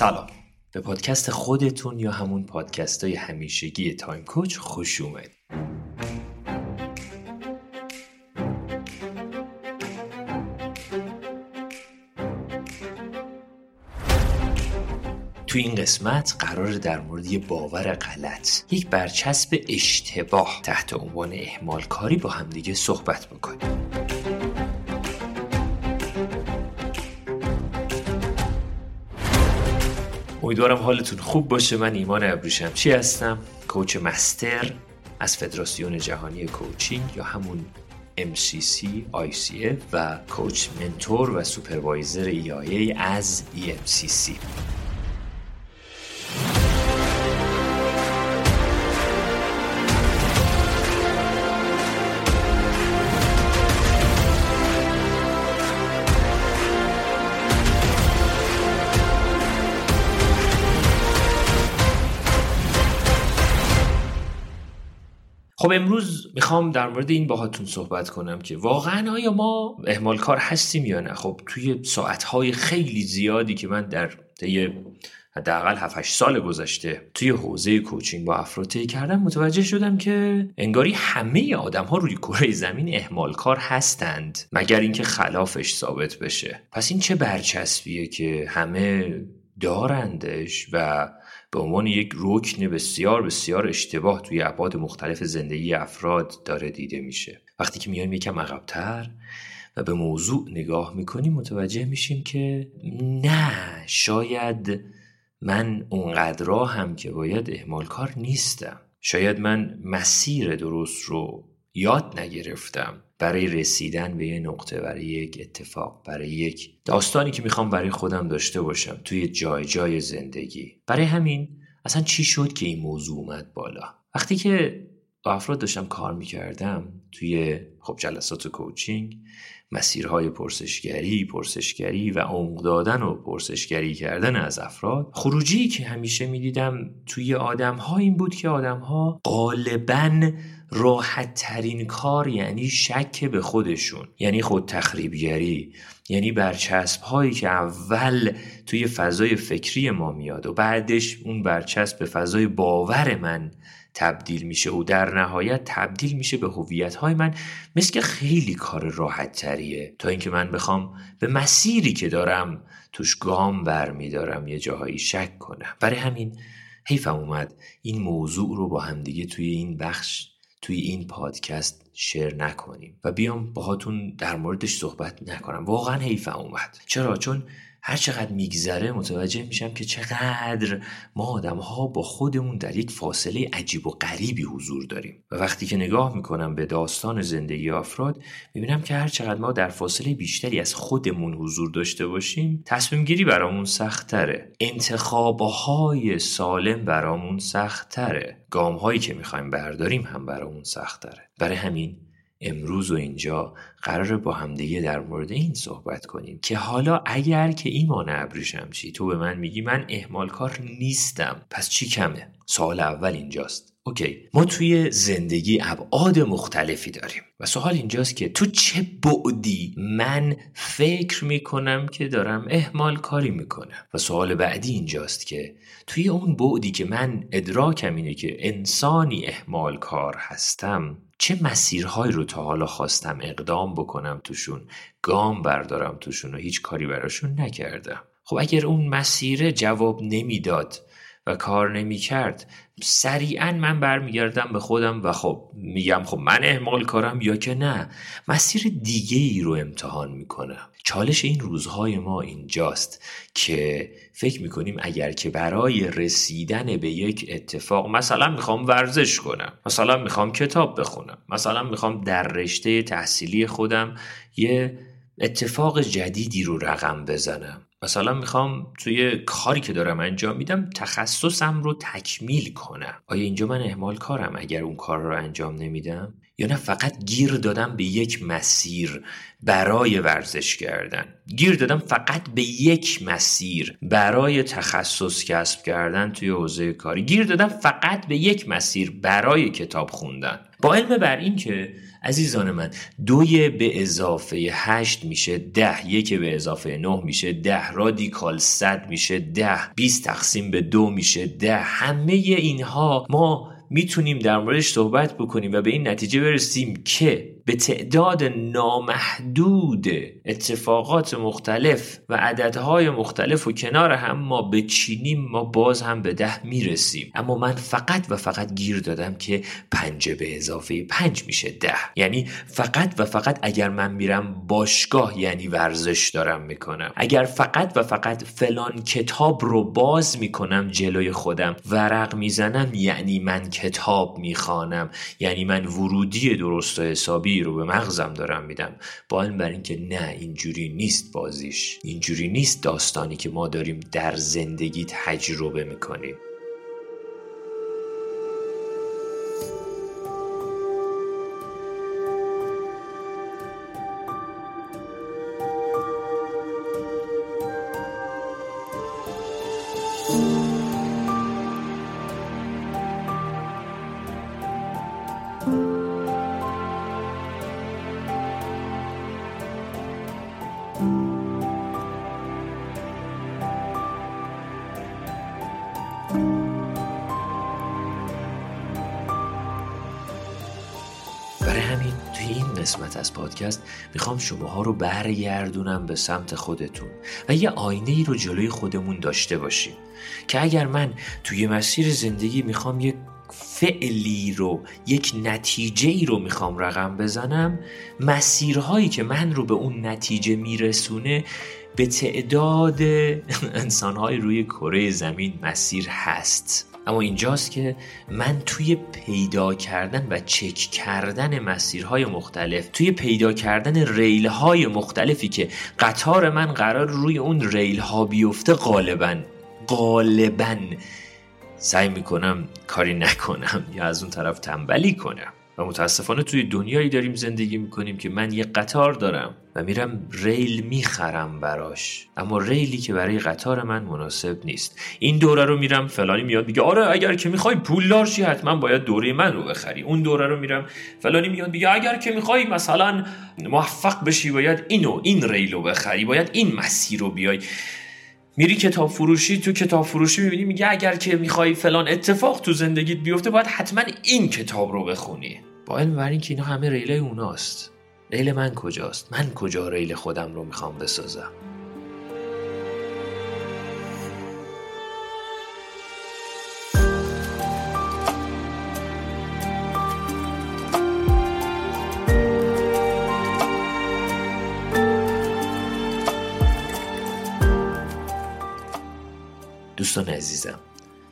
سلام. به پادکست خودتون یا همون پادکست های همیشگی تایم کوچ خوش اومد تو این قسمت قرار در مورد یه باور غلط یک برچسب اشتباه تحت عنوان احمال کاری با همدیگه صحبت بکنیم. امیدوارم حالتون خوب باشه. من ایمان ابریشمچی هستم کوچ مستر از فدراسیون جهانی کوچینگ یا همون MCC, ICF و کوچ منتور و سوپروایزر EIA از EMCC خب امروز می‌خوام در مورد این باهاتون صحبت کنم که واقعا آیا ما اهمال کار هستیم یا نه؟ خب توی ساعتهای خیلی زیادی که من در طی حداقل 7 سال گذشته توی حوزه کوچینگ با افراد کردم متوجه شدم که انگاری همه آدم ها روی کره زمین اهمال کار هستند مگر اینکه خلافش ثابت بشه. پس این چه برچسبیه که همه دارندش و به عنوان یک رکن بسیار بسیار اشتباه توی ابعاد مختلف زندگی افراد داره دیده میشه. وقتی که میایم یکم عقبتر و به موضوع نگاه می‌کنیم متوجه میشیم که نه شاید من اونقدرا هم که باید احمال کار نیستم. شاید من مسیر درست رو یاد نگرفتم. برای رسیدن به یه نقطه برای یک اتفاق برای یک داستانی که می‌خوام برای خودم داشته باشم توی جای جای زندگی. برای همین اصلا چی شد که این موضوع اومد بالا؟ وقتی که با افراد داشتم کار می‌کردم توی خب جلسات کوچینگ مسیرهای پرسشگری، پرسشگری و عمق دادن و پرسشگری کردن از افراد خروجی که همیشه می‌دیدم توی آدم ها این بود که آدم ها غالبا راحت ترین کار یعنی شک به خودشون یعنی خود تخریبگری یعنی برچسب هایی که اول توی فضای فکری ما میاد و بعدش اون برچسب به فضای باور من تبدیل میشه و در نهایت تبدیل میشه به هویت های من مثل که خیلی کار راحت تریه تا اینکه من بخوام به مسیری که دارم توش گام برمیدارم یه جاهایی شک کنم. برای همین حیفم اومد این موضوع رو با همدیگه توی این بخش توی این پادکست شیر نکنیم و بیام باهاتون در موردش صحبت نکنم. واقعا حیفم اومد. چرا؟ چون هر چقدر میگذره متوجه میشم که چقدر ما آدم ها با خودمون در یک فاصله عجیب و غریبی حضور داریم. و وقتی که نگاه می‌کنم به داستان زندگی افراد می‌بینم که هر چقدر ما در فاصله بیشتری از خودمون حضور داشته باشیم تصمیم گیری برامون سختتره. انتخابهای سالم برامون سختتره. گام هایی که می‌خوایم برداریم هم برامون سختتره. برای همین امروز و اینجا قرار با همدیگه در مورد این صحبت کنیم که حالا اگر که ایمان ابریشم چی تو به من میگی من احمال کار نیستم. پس چی کمه؟ سوال اول اینجاست. اوکی. ما توی زندگی ابعاد مختلفی داریم و سوال اینجاست که تو چه بعدی من فکر می‌کنم که دارم احمال کاری می‌کنم؟ و سوال بعدی اینجاست که توی اون بعدی که من ادراکم اینه که انسانی احمال کار هستم چه مسیرهایی رو تا حالا خواستم اقدام بکنم توشون گام بردارم توشون و هیچ کاری براشون نکردم. خب اگر اون مسیره جواب نمی‌داد و کار نمی‌کرد. سریعا من برمیگردم به خودم و خب میگم خب من احمال کارم یا که نه. مسیر دیگه ای رو امتحان می‌کنم. چالش این روزهای ما اینجاست که فکر می‌کنیم اگر که برای رسیدن به یک اتفاق مثلا می‌خوام ورزش کنم مثلا می‌خوام کتاب بخونم مثلا می‌خوام در رشته تحصیلی خودم یه اتفاق جدیدی رو رقم بزنم. مثلا می‌خوام توی کاری که دارم انجام میدم تخصصم رو تکمیل کنم. آیا اینجا من احمال کارم اگر اون کار رو انجام نمیدم؟ یا نه فقط گیر دادم به یک مسیر برای ورزش کردن. گیر دادم فقط به یک مسیر برای تخصص کسب کردن توی حوزه کاری. گیر دادم فقط به یک مسیر برای کتاب خوندن. با علم بر این که عزیزان من دوی به اضافه هشت میشه ده یک به اضافه نه میشه ده رادیکال صد میشه ده بیست تقسیم به دو میشه ده. همه اینها ما می‌تونیم در موردش صحبت بکنیم و به این نتیجه برسیم که به تعداد نامحدود اتفاقات مختلف و عددهای مختلف و کنار هم ما به چینیم ما باز هم به ده می‌رسیم. اما من فقط و فقط گیر دادم که پنج به اضافه پنج میشه ده. یعنی فقط و فقط اگر من میرم باشگاه یعنی ورزش دارم می‌کنم. اگر فقط و فقط فلان کتاب رو باز می‌کنم جلوی خودم ورق می‌زنم یعنی من کتاب می‌خوانم. یعنی من ورودی درست و حسابی رو به مغزم دارم میدم. با این بر اینکه نه اینجوری نیست بازیش. اینجوری نیست داستانی که ما داریم در زندگی تجربه می‌کنیم. قسمت از پادکست می‌خوام شماها رو برگردونم به سمت خودتون و یه آینه ای رو جلوی خودمون داشته باشیم که اگر من توی مسیر زندگی می‌خوام یک فعلی رو یک نتیجه ای رو می‌خوام رقم بزنم مسیرهایی که من رو به اون نتیجه میرسونه به تعداد انسانهای روی کره زمین مسیر هست. اما اینجاست که من توی پیدا کردن و چک کردن مسیرهای مختلف توی پیدا کردن ریل های مختلفی که قطار من قرار روی اون ریل ها بیفته غالبا غالبا سعی می‌کنم کاری نکنم یا از اون طرف تنبلی کنم. و متاسفانه توی دنیایی داریم زندگی می‌کنیم که من یه قطار دارم و میرم ریل می‌خرم براش. اما ریلی که برای قطار من مناسب نیست. این دوره رو میرم فلانی میاد میگه آره اگر که می‌خوای پولدار شی حتما باید دوره من رو بخری. اون دوره رو میرم فلانی میاد میگه اگر که می‌خوای مثلا موفق بشی باید اینو این ریل رو بخری باید این مسیر رو بیای. میری کتاب فروشی تو کتاب فروشی می‌بینی میگه اگر که می‌خوای فلان اتفاق تو زندگیت بیفته باید حتما این کتاب رو بخونی. با علم بر که اینا همه ریله اوناست. ریل من کجاست؟ من کجا ریل خودم رو می‌خوام بسازم؟ دوستان عزیزم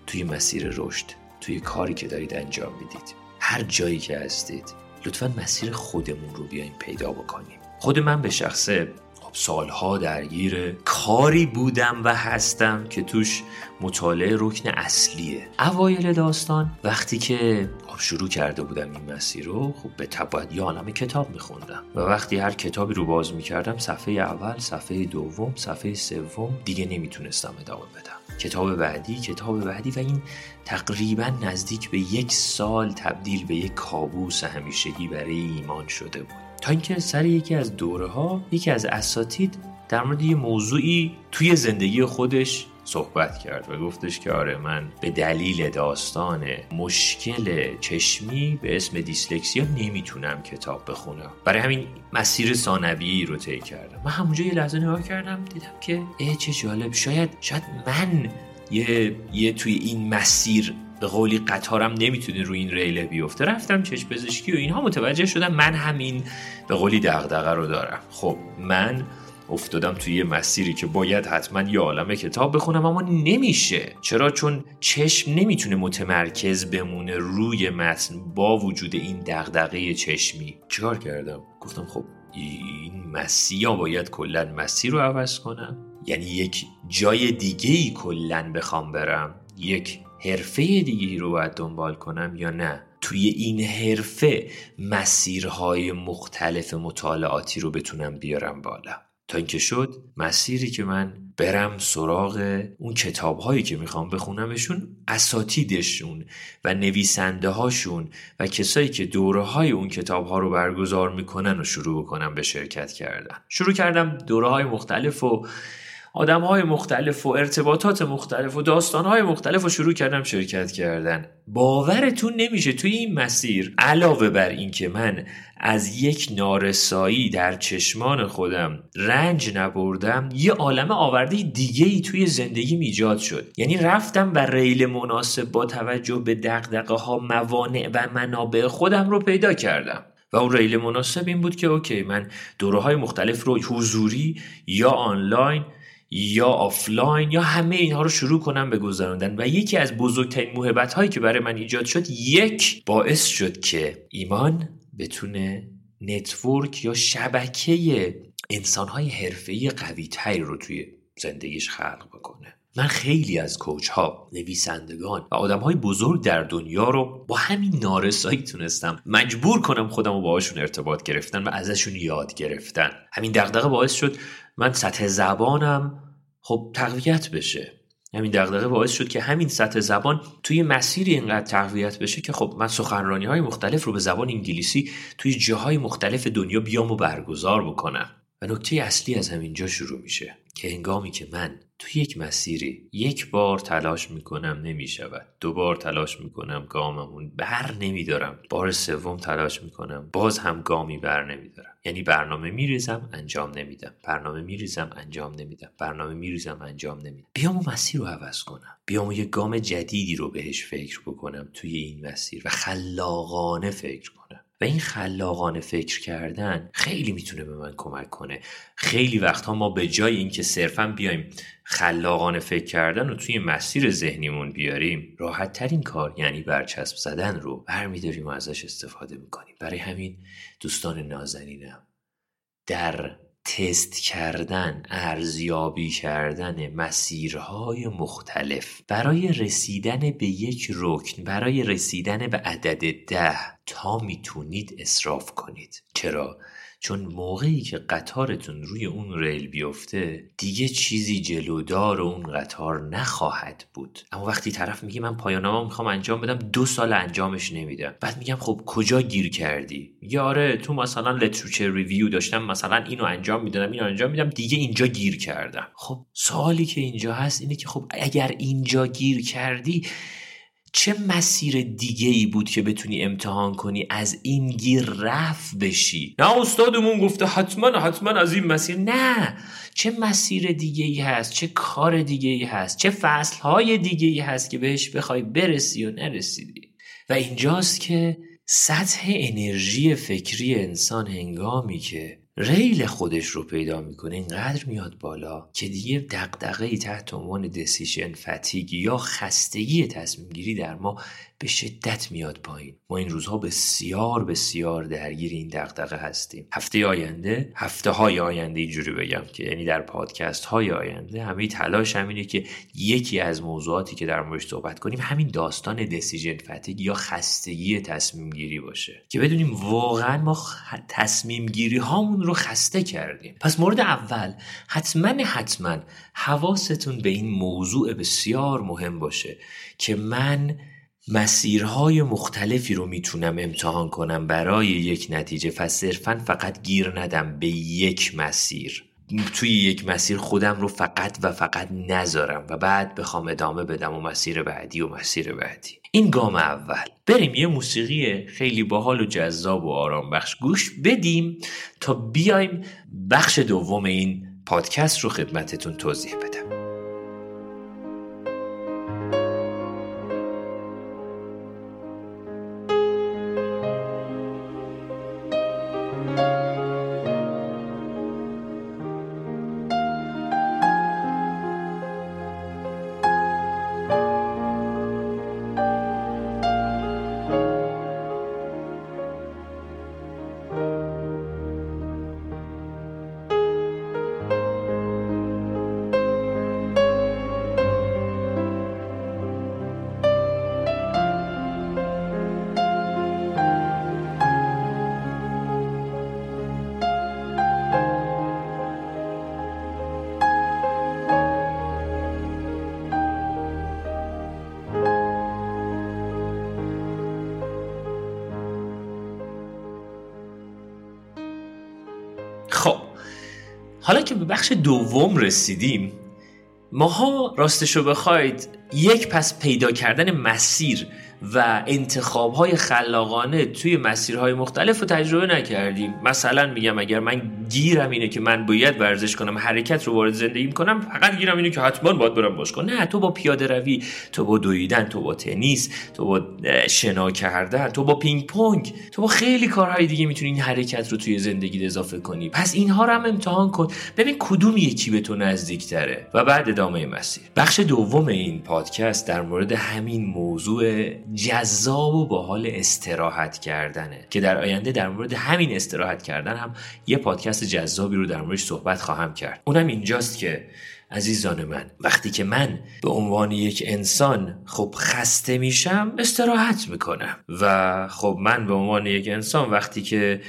توی مسیر رشد توی کاری که دارید انجام می‌دید. هر جایی که هستید لطفا مسیر خودمون رو بیاین پیدا بکنیم. خود من به شخصه خب سالها درگیر کاری بودم و هستم که توش مطالعه رکن اصلیه. اوایل داستان وقتی که خب شروع کرده بودم این مسیر رو خب به تباید یه عالم کتاب میخوندم. و وقتی هر کتابی رو باز می‌کردم صفحه اول صفحه دوم صفحه سوم دیگه نمی‌تونستم ادامه بدم. کتاب بعدی کتاب بعدی و این تقریبا نزدیک به یک سال تبدیل به یک کابوس همیشگی برای ایمان شده بود. تا اینکه سر یکی از دوره ها یکی از اساتید در مورد یه موضوعی توی زندگی خودش صحبت کرد و گفتش که آره من به دلیل داستان مشکل چشمی به اسم دیسلکسیا نمی‌تونم کتاب بخونم. برای همین مسیر ثانویی رو طی کردم. من همونجا یه لحظه نگاه کردم دیدم که اه چه جالب. شاید شاید من یه, یه توی این مسیر به قولی قطارم نمی‌تونه روی این ریله بیفته. رفتم چشم پزشکی و اینها متوجه شدم من همین به قولی دغدغه رو دارم. خب من افتادم توی یه مسیری که باید حتما یه عالم کتاب بخونم اما نمیشه. چرا؟ چون چشم نمی‌تونه متمرکز بمونه روی متن با وجود این دغدغه چشمی. چیکار کردم؟ گفتم خب این مسیر باید کلا مسیر رو عوض کنم یعنی یک جای دیگه ای کلا بخوام برم؟ یک حرفه دیگه رو باید دنبال کنم یا نه؟ توی این حرفه مسیرهای مختلف مطالعاتی رو بتونم بیارم بالا. تا اینکه شد مسیری که من برم سراغ اون کتاب هایی که می‌خوام بخونمشون اساتیدشون و نویسنده هاشون و کسایی که دوره های اون کتاب ها رو برگزار می‌کنن و شروع بکنم به شرکت کردن. شروع کردم دوره های مختلف و آدم های مختلف و ارتباطات مختلف و داستان های مختلف و شروع کردم شرکت کردن. باورتون نمیشه توی این مسیر علاوه بر اینکه من از یک نارسایی در چشمان خودم رنج نبردم یه عالم آورده دیگه ای توی زندگی ایجاد شد. یعنی رفتم و ریل مناسب با توجه به دقدقه ها موانع و منابع خودم رو پیدا کردم. و اون ریل مناسب این بود که اوکی من دوره های مختلف رو حضوری یا آنلاین یا آفلاین یا همه اینها رو شروع کنم به گذراندن. و یکی از بزرگترین موهبت هایی که برای من ایجاد شد یک باعث شد که ایمان بتونه network یا شبکه انسان های حرفه‌ای قوی رو توی زندگیش خلق بکنه. من خیلی از coach ها نویسندگان و آدم های بزرگ در دنیا رو با همین نارسایی تونستم مجبور کنم خودم رو باهاشون ارتباط گرفتن و ازشون یاد گرفتن. همین دغدغه باعث شد من سطح زبانم خب تقویت بشه. همین دغدغه باعث شد که همین سطح زبان توی مسیری اینقدر تقویت بشه که خب من سخنرانی های مختلف رو به زبان انگلیسی توی جاهای مختلف دنیا بیام و برگزار بکنم. و نکته اصلی از همینجا شروع میشه که هنگامی که من تو یک مسیری یک بار تلاش می‌کنم نمی‌شود دو بار تلاش می‌کنم گاممون بر نمیدارم بار سوم تلاش می‌کنم باز هم گامی بر نمیدارم. یعنی برنامه میریزم انجام نمیدم. برنامه میریزم انجام نمیدم. برنامه میریزم انجام نمیدم. بیام و مسیر رو عوض کنم. بیام و یک گام جدیدی رو بهش فکر بکنم توی این مسیر و خلاقانه فکر کنم. و این خلاقانه فکر کردن خیلی می‌تونه به من کمک کنه. خیلی وقتها ما به جای اینکه صرفا بیایم خلاقانه فکر کردن رو توی مسیر ذهنیمون بیاریم راحت ترین کار یعنی برچسب زدن رو برمیداریم و ازش استفاده می‌کنیم. برای همین دوستان نازنینم در تست کردن ارزیابی کردن مسیرهای مختلف برای رسیدن به یک رکن برای رسیدن به عدد ده تا می‌تونید اصراف کنید. چرا؟ چون موقعی که قطارتون روی اون ریل بیفته دیگه چیزی جلودار اون قطار نخواهد بود. اما وقتی طرف میگه من پایانامو می‌خوام انجام بدم دو سال انجامش نمیدم بعد میگم خب کجا گیر کردی؟ آره تو مثلا لتروچر ریویو داشتم مثلا اینو انجام می‌دادم اینو انجام میدم دیگه اینجا گیر کردم. خب سوالی که اینجا هست اینه که خب اگر اینجا گیر کردی چه مسیر دیگه ای بود که بتونی امتحان کنی از این گیر رفت بشی؟ نه استادمون گفته حتما حتما از این مسیر. نه. چه مسیر دیگه ای هست؟ چه کار دیگه ای هست؟ چه فصل های دیگه ای هست که بهش بخوای برسی و نرسیدی؟ و اینجاست که سطح انرژی فکری انسان هنگامی که ریل خودش رو پیدا می‌کنه اینقدر میاد بالا که دیگه دقدقه تحت عنوان دسیشن فتیگ یا خستگی تصمیم گیری در ما به شدت میاد پایین. ما این روزها بسیار بسیار درگیر این دغدغه هستیم. هفته آینده هفته های آینده اینجوری بگم که یعنی در پادکست های آینده همه تلاش همینه که یکی از موضوعاتی که در موردش صحبت کنیم همین داستان دسیژن فتیگ یا خستگی تصمیم گیری باشه. که بدونیم واقعا ما تصمیم گیری هامون رو خسته کردیم. پس مورد اول حتما حتما حواستون به این موضوع بسیار مهم باشه که من مسیرهای مختلفی رو می‌تونم امتحان کنم برای یک نتیجه و صرفا فقط گیر ندم به یک مسیر. توی یک مسیر خودم رو فقط و فقط نذارم و بعد بخوام ادامه بدم و مسیر بعدی و مسیر بعدی. این گام اول. بریم یه موسیقی خیلی باحال و جذاب و آرام بخش گوش بدیم تا بیایم بخش دوم این پادکست رو خدمتتون توضیح بدم. حالا که به بخش دوم رسیدیم ماها راستشو بخواید یک پس پیدا کردن مسیر و انتخاب های خلاقانه توی مسیرهای مختلف رو تجربه نکردیم. مثلا میگم اگر من گیرم اینه که من باید ورزش کنم حرکت رو وارد زندگیم کنم فقط گیرم اینه که حتما باید برم کنم نه تو با پیاده روی تو با دویدن تو با تنیس تو با شنا کردن تو با پینگ پونگ تو با خیلی کارهای دیگه می‌تونی این حرکت رو توی زندگی اضافه کنی. پس اینها رو هم امتحان کن. ببین کدوم یکی به تو نزدیکتره. و بعد ادامه مسیر. بخش دوم این پادکست در مورد همین موضوع جذاب و با حال استراحت کردنه. که در آینده در مورد همین استراحت کردن هم یه پادکست جذابی رو در موردش صحبت خواهم کرد. اونم اینجاست که عزیزان من وقتی که من به عنوان یک انسان خب خسته میشم استراحت می‌کنم. و خب من به عنوان یک انسان وقتی که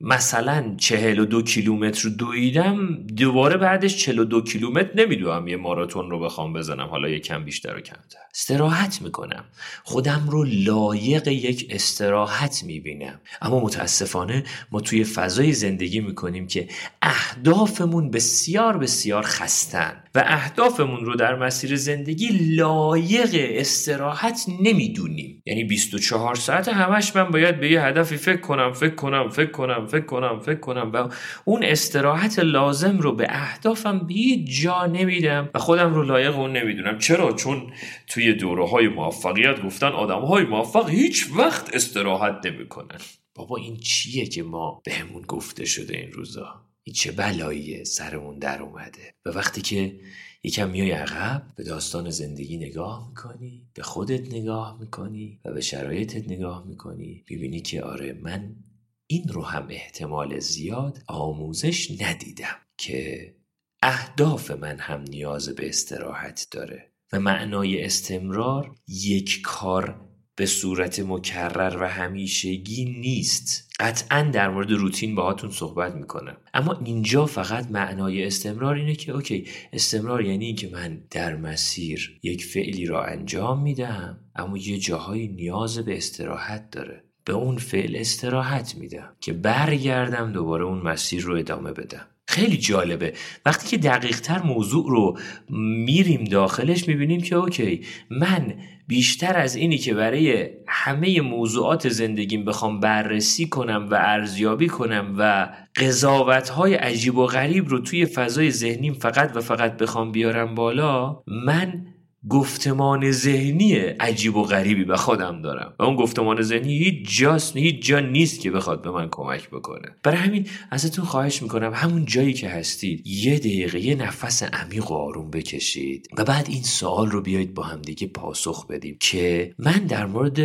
مثلا چهل و دو کیلومتر دویدم دوباره بعدش چهل و دو کیلومتر نمیدوم یه ماراتون رو بخوام بزنم حالا یه کم بیشتر و کمتر. استراحت می‌کنم. خودم رو لایق یک استراحت می‌بینم. اما متاسفانه ما توی فضای زندگی می‌کنیم که اهدافمون بسیار بسیار خستن. و اهدافمون رو در مسیر زندگی لایق استراحت نمی‌دونیم. یعنی 24 ساعت همش من باید به یه هدفی فکر کنم فکر کنم فکر کنم فکر کنم فکر کنم و اون استراحت لازم رو به اهدافم به جا نمیدم و خودم رو لایق اون نمی‌دونم. چرا؟ چون توی دوره های موفقیت گفتن آدم های موفق هیچ وقت استراحت نمی‌کنن. بابا این چیه که ما بهمون گفته شده این روزا؟ این چه بلاییه سرمون در اومده. و وقتی که یکم میای عقب به داستان زندگی نگاه می‌کنی به خودت نگاه می‌کنی و به شرایطت نگاه می‌کنی می‌بینی که آره من این رو هم احتمال زیاد آموزش ندیدم که اهداف من هم نیاز به استراحت داره. و معنای استمرار یک کار به صورت مکرر و همیشگی نیست. قطعا در مورد روتین باهاتون صحبت می‌کنم. اما اینجا فقط معنای استمرار اینه که اوکی استمرار یعنی اینکه من در مسیر یک فعلی را انجام میدم اما یه جاهایی نیاز به استراحت داره. به اون فعل استراحت میدم که برگردم دوباره اون مسیر رو ادامه بدم. خیلی جالبه. وقتی که دقیق تر موضوع رو میریم داخلش می‌بینیم که اوکی من بیشتر از اینی که برای همه موضوعات زندگیم بخوام بررسی کنم و ارزیابی کنم و قضاوت های عجیب و غریب رو توی فضای ذهنیم فقط و فقط بخوام بیارم بالا من گفتمان ذهنی عجیب و غریبی به خودم دارم. و اون گفتمان ذهنی هیچ جاست هیچ جا نیست که بخواد به من کمک بکنه. برای همین ازتون خواهش می‌کنم همون جایی که هستید یه دقیقه یه نفس عمیق و آروم بکشید و بعد این سوال رو بیایید با هم دیگه پاسخ بدیم که من در مورد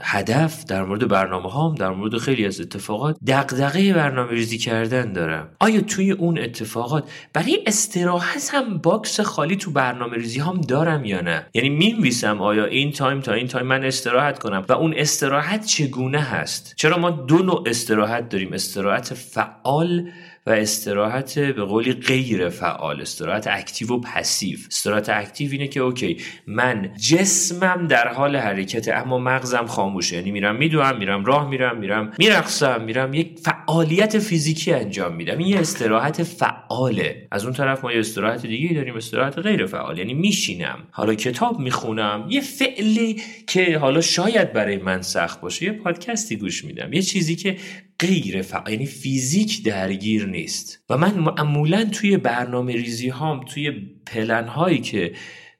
هدف در مورد برنامه هام در مورد خیلی از اتفاقات دغدغه برنامه ریزی کردن دارم. آیا توی اون اتفاقات برای استراحت هم box خالی تو برنامه ریزی هم دارم یا نه. یعنی می‌نویسم آیا این time تا این time من استراحت کنم و اون استراحت چگونه هست؟ چرا ما دو نوع استراحت داریم؟ استراحت فعال و استراحت به قولی غیر فعال استراحت active و passive. استراحت active اینه که okay من جسمم در حال حرکت اما مغزم خاموشه. یعنی میرم میدوم میرم راه میرم میرم میرقصم میرم. یک فعالیت فیزیکی انجام میدم. این یه استراحت فعاله. از اون طرف ما یه استراحت دیگه داریم استراحت غیر فعال. یعنی میشینم حالا کتاب می‌خونم یه فعلی که حالا شاید برای من سخت باشه یه پادکستی گوش میدم. یه چیزی که غیر فعال یعنی فیزیک درگیر نیست. و من معمولا توی برنامه ریزی هام توی پلن هایی که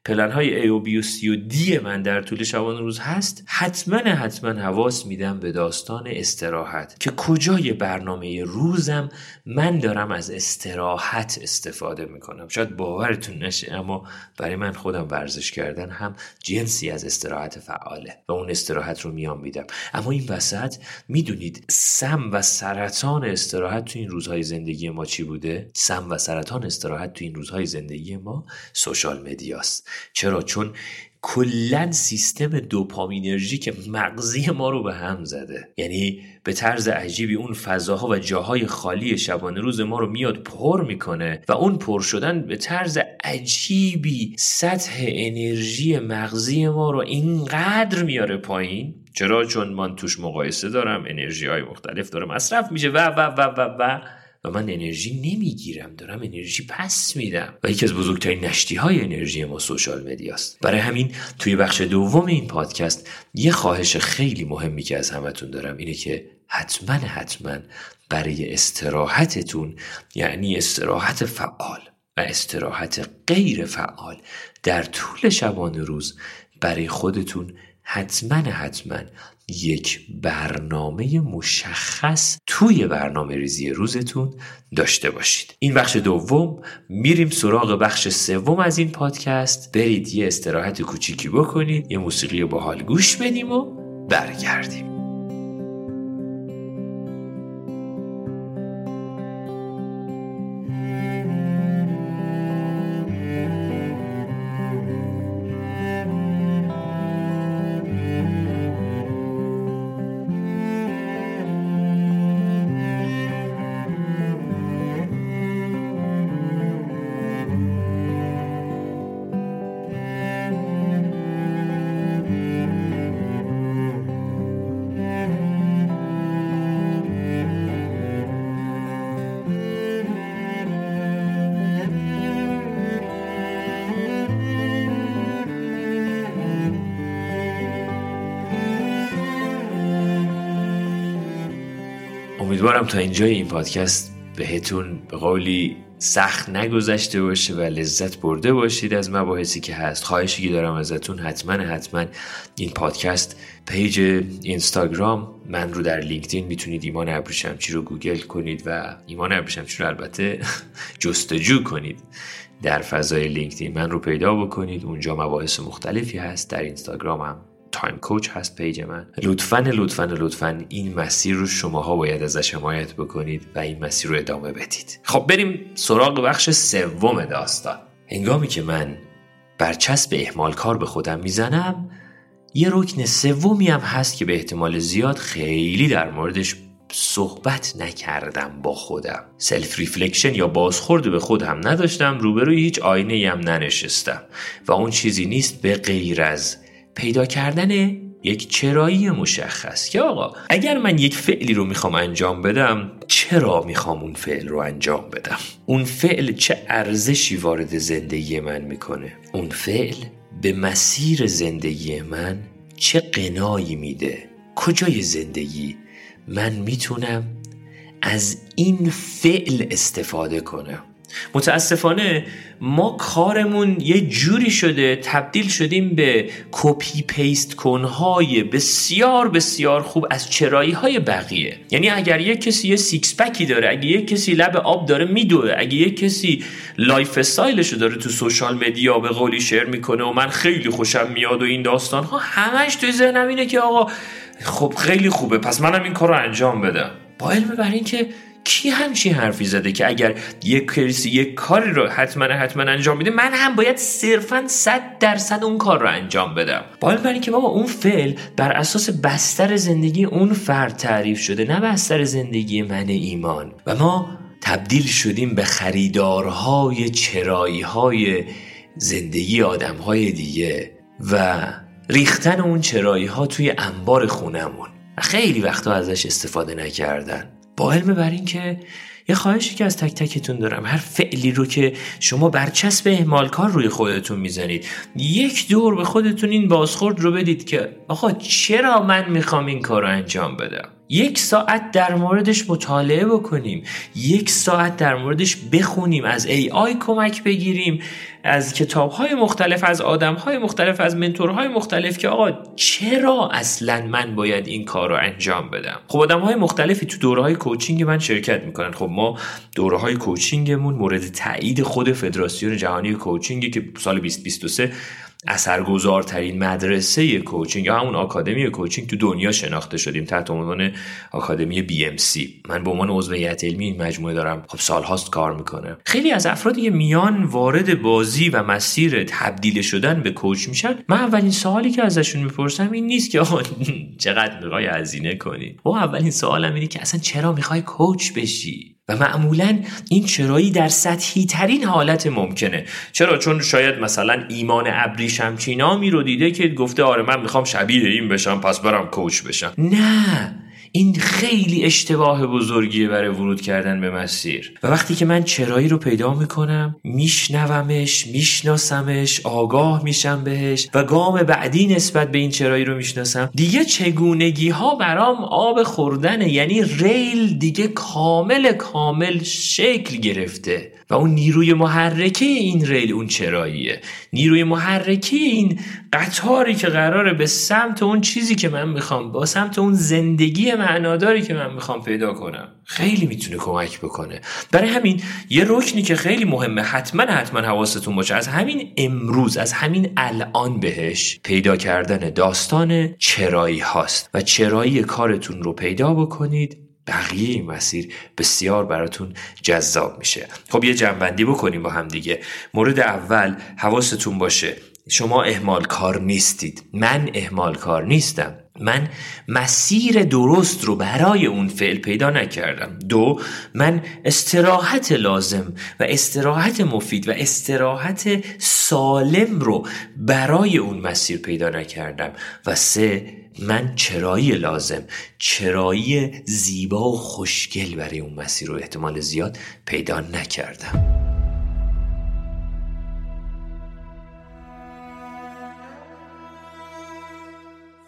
پلن های A و B و C و D من در طول شبان روز هست حتما حتما حواس میدم به داستان استراحت که کجای برنامه روزم من دارم از استراحت استفاده می‌کنم. شاید باورتون نشه اما برای من خودم ورزش کردن هم جنسی از استراحت فعاله و اون استراحت رو میام میدم. اما این وسط می‌دونید سم و سرطان استراحت تو این روزهای زندگی ما چی بوده؟ سم و سرطان استراحت تو این روزهای زندگی ما سوشال مدیاست. چرا؟ چون کلا سیستم دوپامینرژی مغزی ما رو به هم زده. یعنی به طرز عجیبی اون فضاها و جاهای خالی شبانه روز ما رو میاد پر می‌کنه و اون پر شدن به طرز عجیبی سطح انرژی مغزی ما رو اینقدر میاره پایین. چرا؟ چون من توش مقایسه دارم انرژی های مختلف داره مصرف میشه و و و و و و من انرژی نمی‌گیرم دارم انرژی پس میدم. و یکی از بزرگترین نشتی های انرژی ما سوشال مدیاست. برای همین توی بخش دوم این پادکست یه خواهش خیلی مهمی که از همتون دارم اینه که حتما حتما برای استراحتتون یعنی استراحت فعال و استراحت غیر فعال در طول شبانه روز برای خودتون حتما حتما یک برنامه مشخص توی برنامه ریزی روزتون داشته باشید. این بخش دوم میریم سراغ بخش سوم از این پادکست. برید یه استراحت کوچیکی بکنید یه موسیقی باحال گوش بدیم و برگردیم. امیدوارم تا اینجای این پادکست بهتون به قولی سخت نگذشته باشه و لذت برده باشید از مباحثی که هست. خواهشی که دارم ازتون حتما حتما این پادکست page اینستاگرام. من رو در لینکدین می‌تونید ایمان ابریشمچی رو گوگل کنید و ایمان ابریشمچی رو البته جستجو کنید در فضای لینکدین. من رو پیدا بکنید. اونجا مباحث مختلفی هست. در اینستاگرام هم Time Coach هست page من. لطفا لطفا لطفا این مسیر رو شماها باید ازش حمایت بکنید و این مسیر رو ادامه بدید. خب بریم سراغ بخش سوم داستان. هنگامی که من برچسب اهمال کار به خودم می‌زنم یه رکن سومی هم هست که به احتمال زیاد خیلی در موردش صحبت نکردم با خودم. self reflection یا بازخورد به خودم نداشتم روبروی هیچ آینه هم ننشستم. و اون چیزی نیست به غیر از پیدا کردن یک چرایی مشخص. که آقا اگر من یک فعلی رو می‌خوام انجام بدم چرا می‌خوام اون فعل رو انجام بدم؟ اون فعل چه ارزشی وارد زندگی من می‌کنه؟ اون فعل به مسیر زندگی من چه قنایی میده؟ کجای زندگی من می‌تونم از این فعل استفاده کنم؟ متاسفانه ما کارمون یه جوری شده تبدیل شدیم به copy paste کنهای بسیار بسیار خوب از چرایی های بقیه. یعنی اگر یک کسی یه سیکس پکی داره اگه یک کسی لب آب داره میدوه. اگه یک کسی lifestyle شو داره تو social media به قولی share می‌کنه و من خیلی خوشم میاد و این داستان ها همش توی ذهنم اینه که آقا خب خیلی خوبه پس منم این کار رو انجام بدم. با علم بر این که کی همچین حرفی زده که اگر یک کسی یک کاری رو حتما حتما انجام میده من هم باید صرفا صد درصد اون کار رو انجام بدم. با برای که بابا اون فعل بر اساس بستر زندگی اون فرد تعریف شده نه بستر زندگی من ایمان. و ما تبدیل شدیم به خریدارهای چرایی های زندگی آدم های دیگه و ریختن اون چرایی ها توی انبار خونمون خیلی وقتا ازش استفاده نکردن. با علم بر این که یه خواهشی که از تک تکتون دارم. هر فعلی رو که شما برچسب اهمال کار روی خودتون می‌زنید یک دور به خودتون این بازخورد رو بدید که آقا چرا من می‌خوام این کار رو انجام بدم؟ یک ساعت در موردش مطالعه بکنیم. یک ساعت در موردش بخونیم. از ای آی کمک بگیریم. از کتاب های مختلف از آدم های مختلف از منتورهای مختلف که آقا چرا اصلا من باید این کار رو انجام بدم؟ خب آدم های مختلفی تو دوره های کوچینگ من شرکت می‌کنن. خب ما دوره های کوچینگمون مورد تایید خود فدراسیون جهانی کوچینگی که سال 2023 اثرگذارترین مدرسه کوچینگ یا همون آکادمی کوچینگ تو دنیا شناخته شدیم تحت عنوان آکادمی بی ام سی. من به عنوان عضو هیئت علمی این مجموعه دارم. خب سالهاست کار می‌کنه. خیلی از افرادی که میان وارد بازی و مسیر تبدیل شدن به کوچ میشن. من اولین سوالی که ازشون می‌پرسم این نیست که آقا چقدر می‌خوای هزینه کنی. و اولین سوالم اینه که اصلا چرا می‌خوای کوچ بشی؟ و معمولا این چرایی در سطحی ترین حالت ممکنه. چرا؟ چون شاید مثلا ایمان ابری شمچینامی رو دیده که گفته آره من می‌خوام شبیه این بشم پس برم کوچ بشم. نه! این خیلی اشتباه بزرگیه برای ورود کردن به مسیر. و وقتی که من چرایی رو پیدا می‌کنم میشنومش میشناسمش آگاه میشم بهش و گام بعدی نسبت به این چرایی رو می‌شناسم. دیگه چگونگی ها برام آب خوردنه یعنی ریل دیگه کامل کامل شکل گرفته. و اون نیروی محرکه این ریل اون چراییه. نیروی محرکه این قطاری که قراره به سمت اون چیزی که من می‌خوام با سمت اون زندگی معناداری که من می‌خوام پیدا کنم. خیلی می‌تونه کمک بکنه. برای همین یه رکنی که خیلی مهمه حتما حتما حواستون باشه. از همین امروز از همین الان بهش پیدا کردن داستان چرایی هاست. و چرایی کارتون رو پیدا بکنید. بقیه این مسیر بسیار براتون جذاب میشه. خب یه جنبندی بکنیم با هم دیگه. مورد اول حواستون باشه. شما اهمال کار نیستید. من اهمال کار نیستم. من مسیر درست رو برای اون فعل پیدا نکردم. دو من استراحت لازم و استراحت مفید و استراحت سالم رو برای اون مسیر پیدا نکردم. و سه من چرایی لازم چرایی زیبا و خوشگل برای اون مسیر رو احتمال زیاد پیدا نکردم.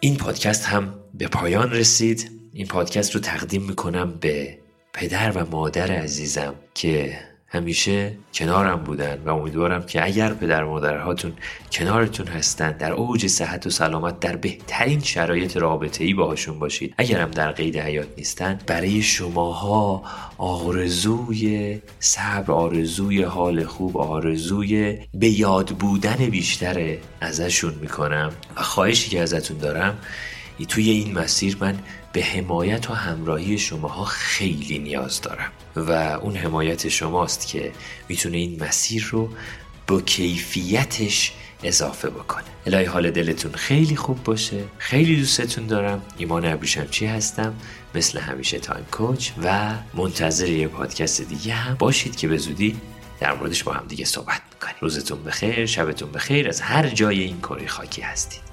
این پادکست هم به پایان رسید. این پادکست رو تقدیم می‌کنم به پدر و مادر عزیزم که همیشه کنارم بودن و امیدوارم که اگر پدر مادرهاتون کنارتون هستن در اوج صحت و سلامت در بهترین شرایط رابطه ای باهاشون باشید. اگرم در قید حیات نیستن برای شماها آرزوی صبر آرزوی حال خوب آرزوی به یاد بودن بیشتر ازشون می‌کنم و خواهشی که ازتون دارم توی این مسیر من به حمایت و همراهی شماها خیلی نیاز دارم. و اون حمایت شماست که می‌تونه این مسیر رو با کیفیتش اضافه بکنه. الهی حال دلتون خیلی خوب باشه. خیلی دوستتون دارم. ایمان ابریشم چی هستم. مثل همیشه تایم کوچ و منتظر یه پادکست دیگه هم. باشید که به زودی در موردش با هم دیگه صحبت می‌کنیم. روزتون بخیر شبتون بخیر. از هر جای این کره خاکی هستید.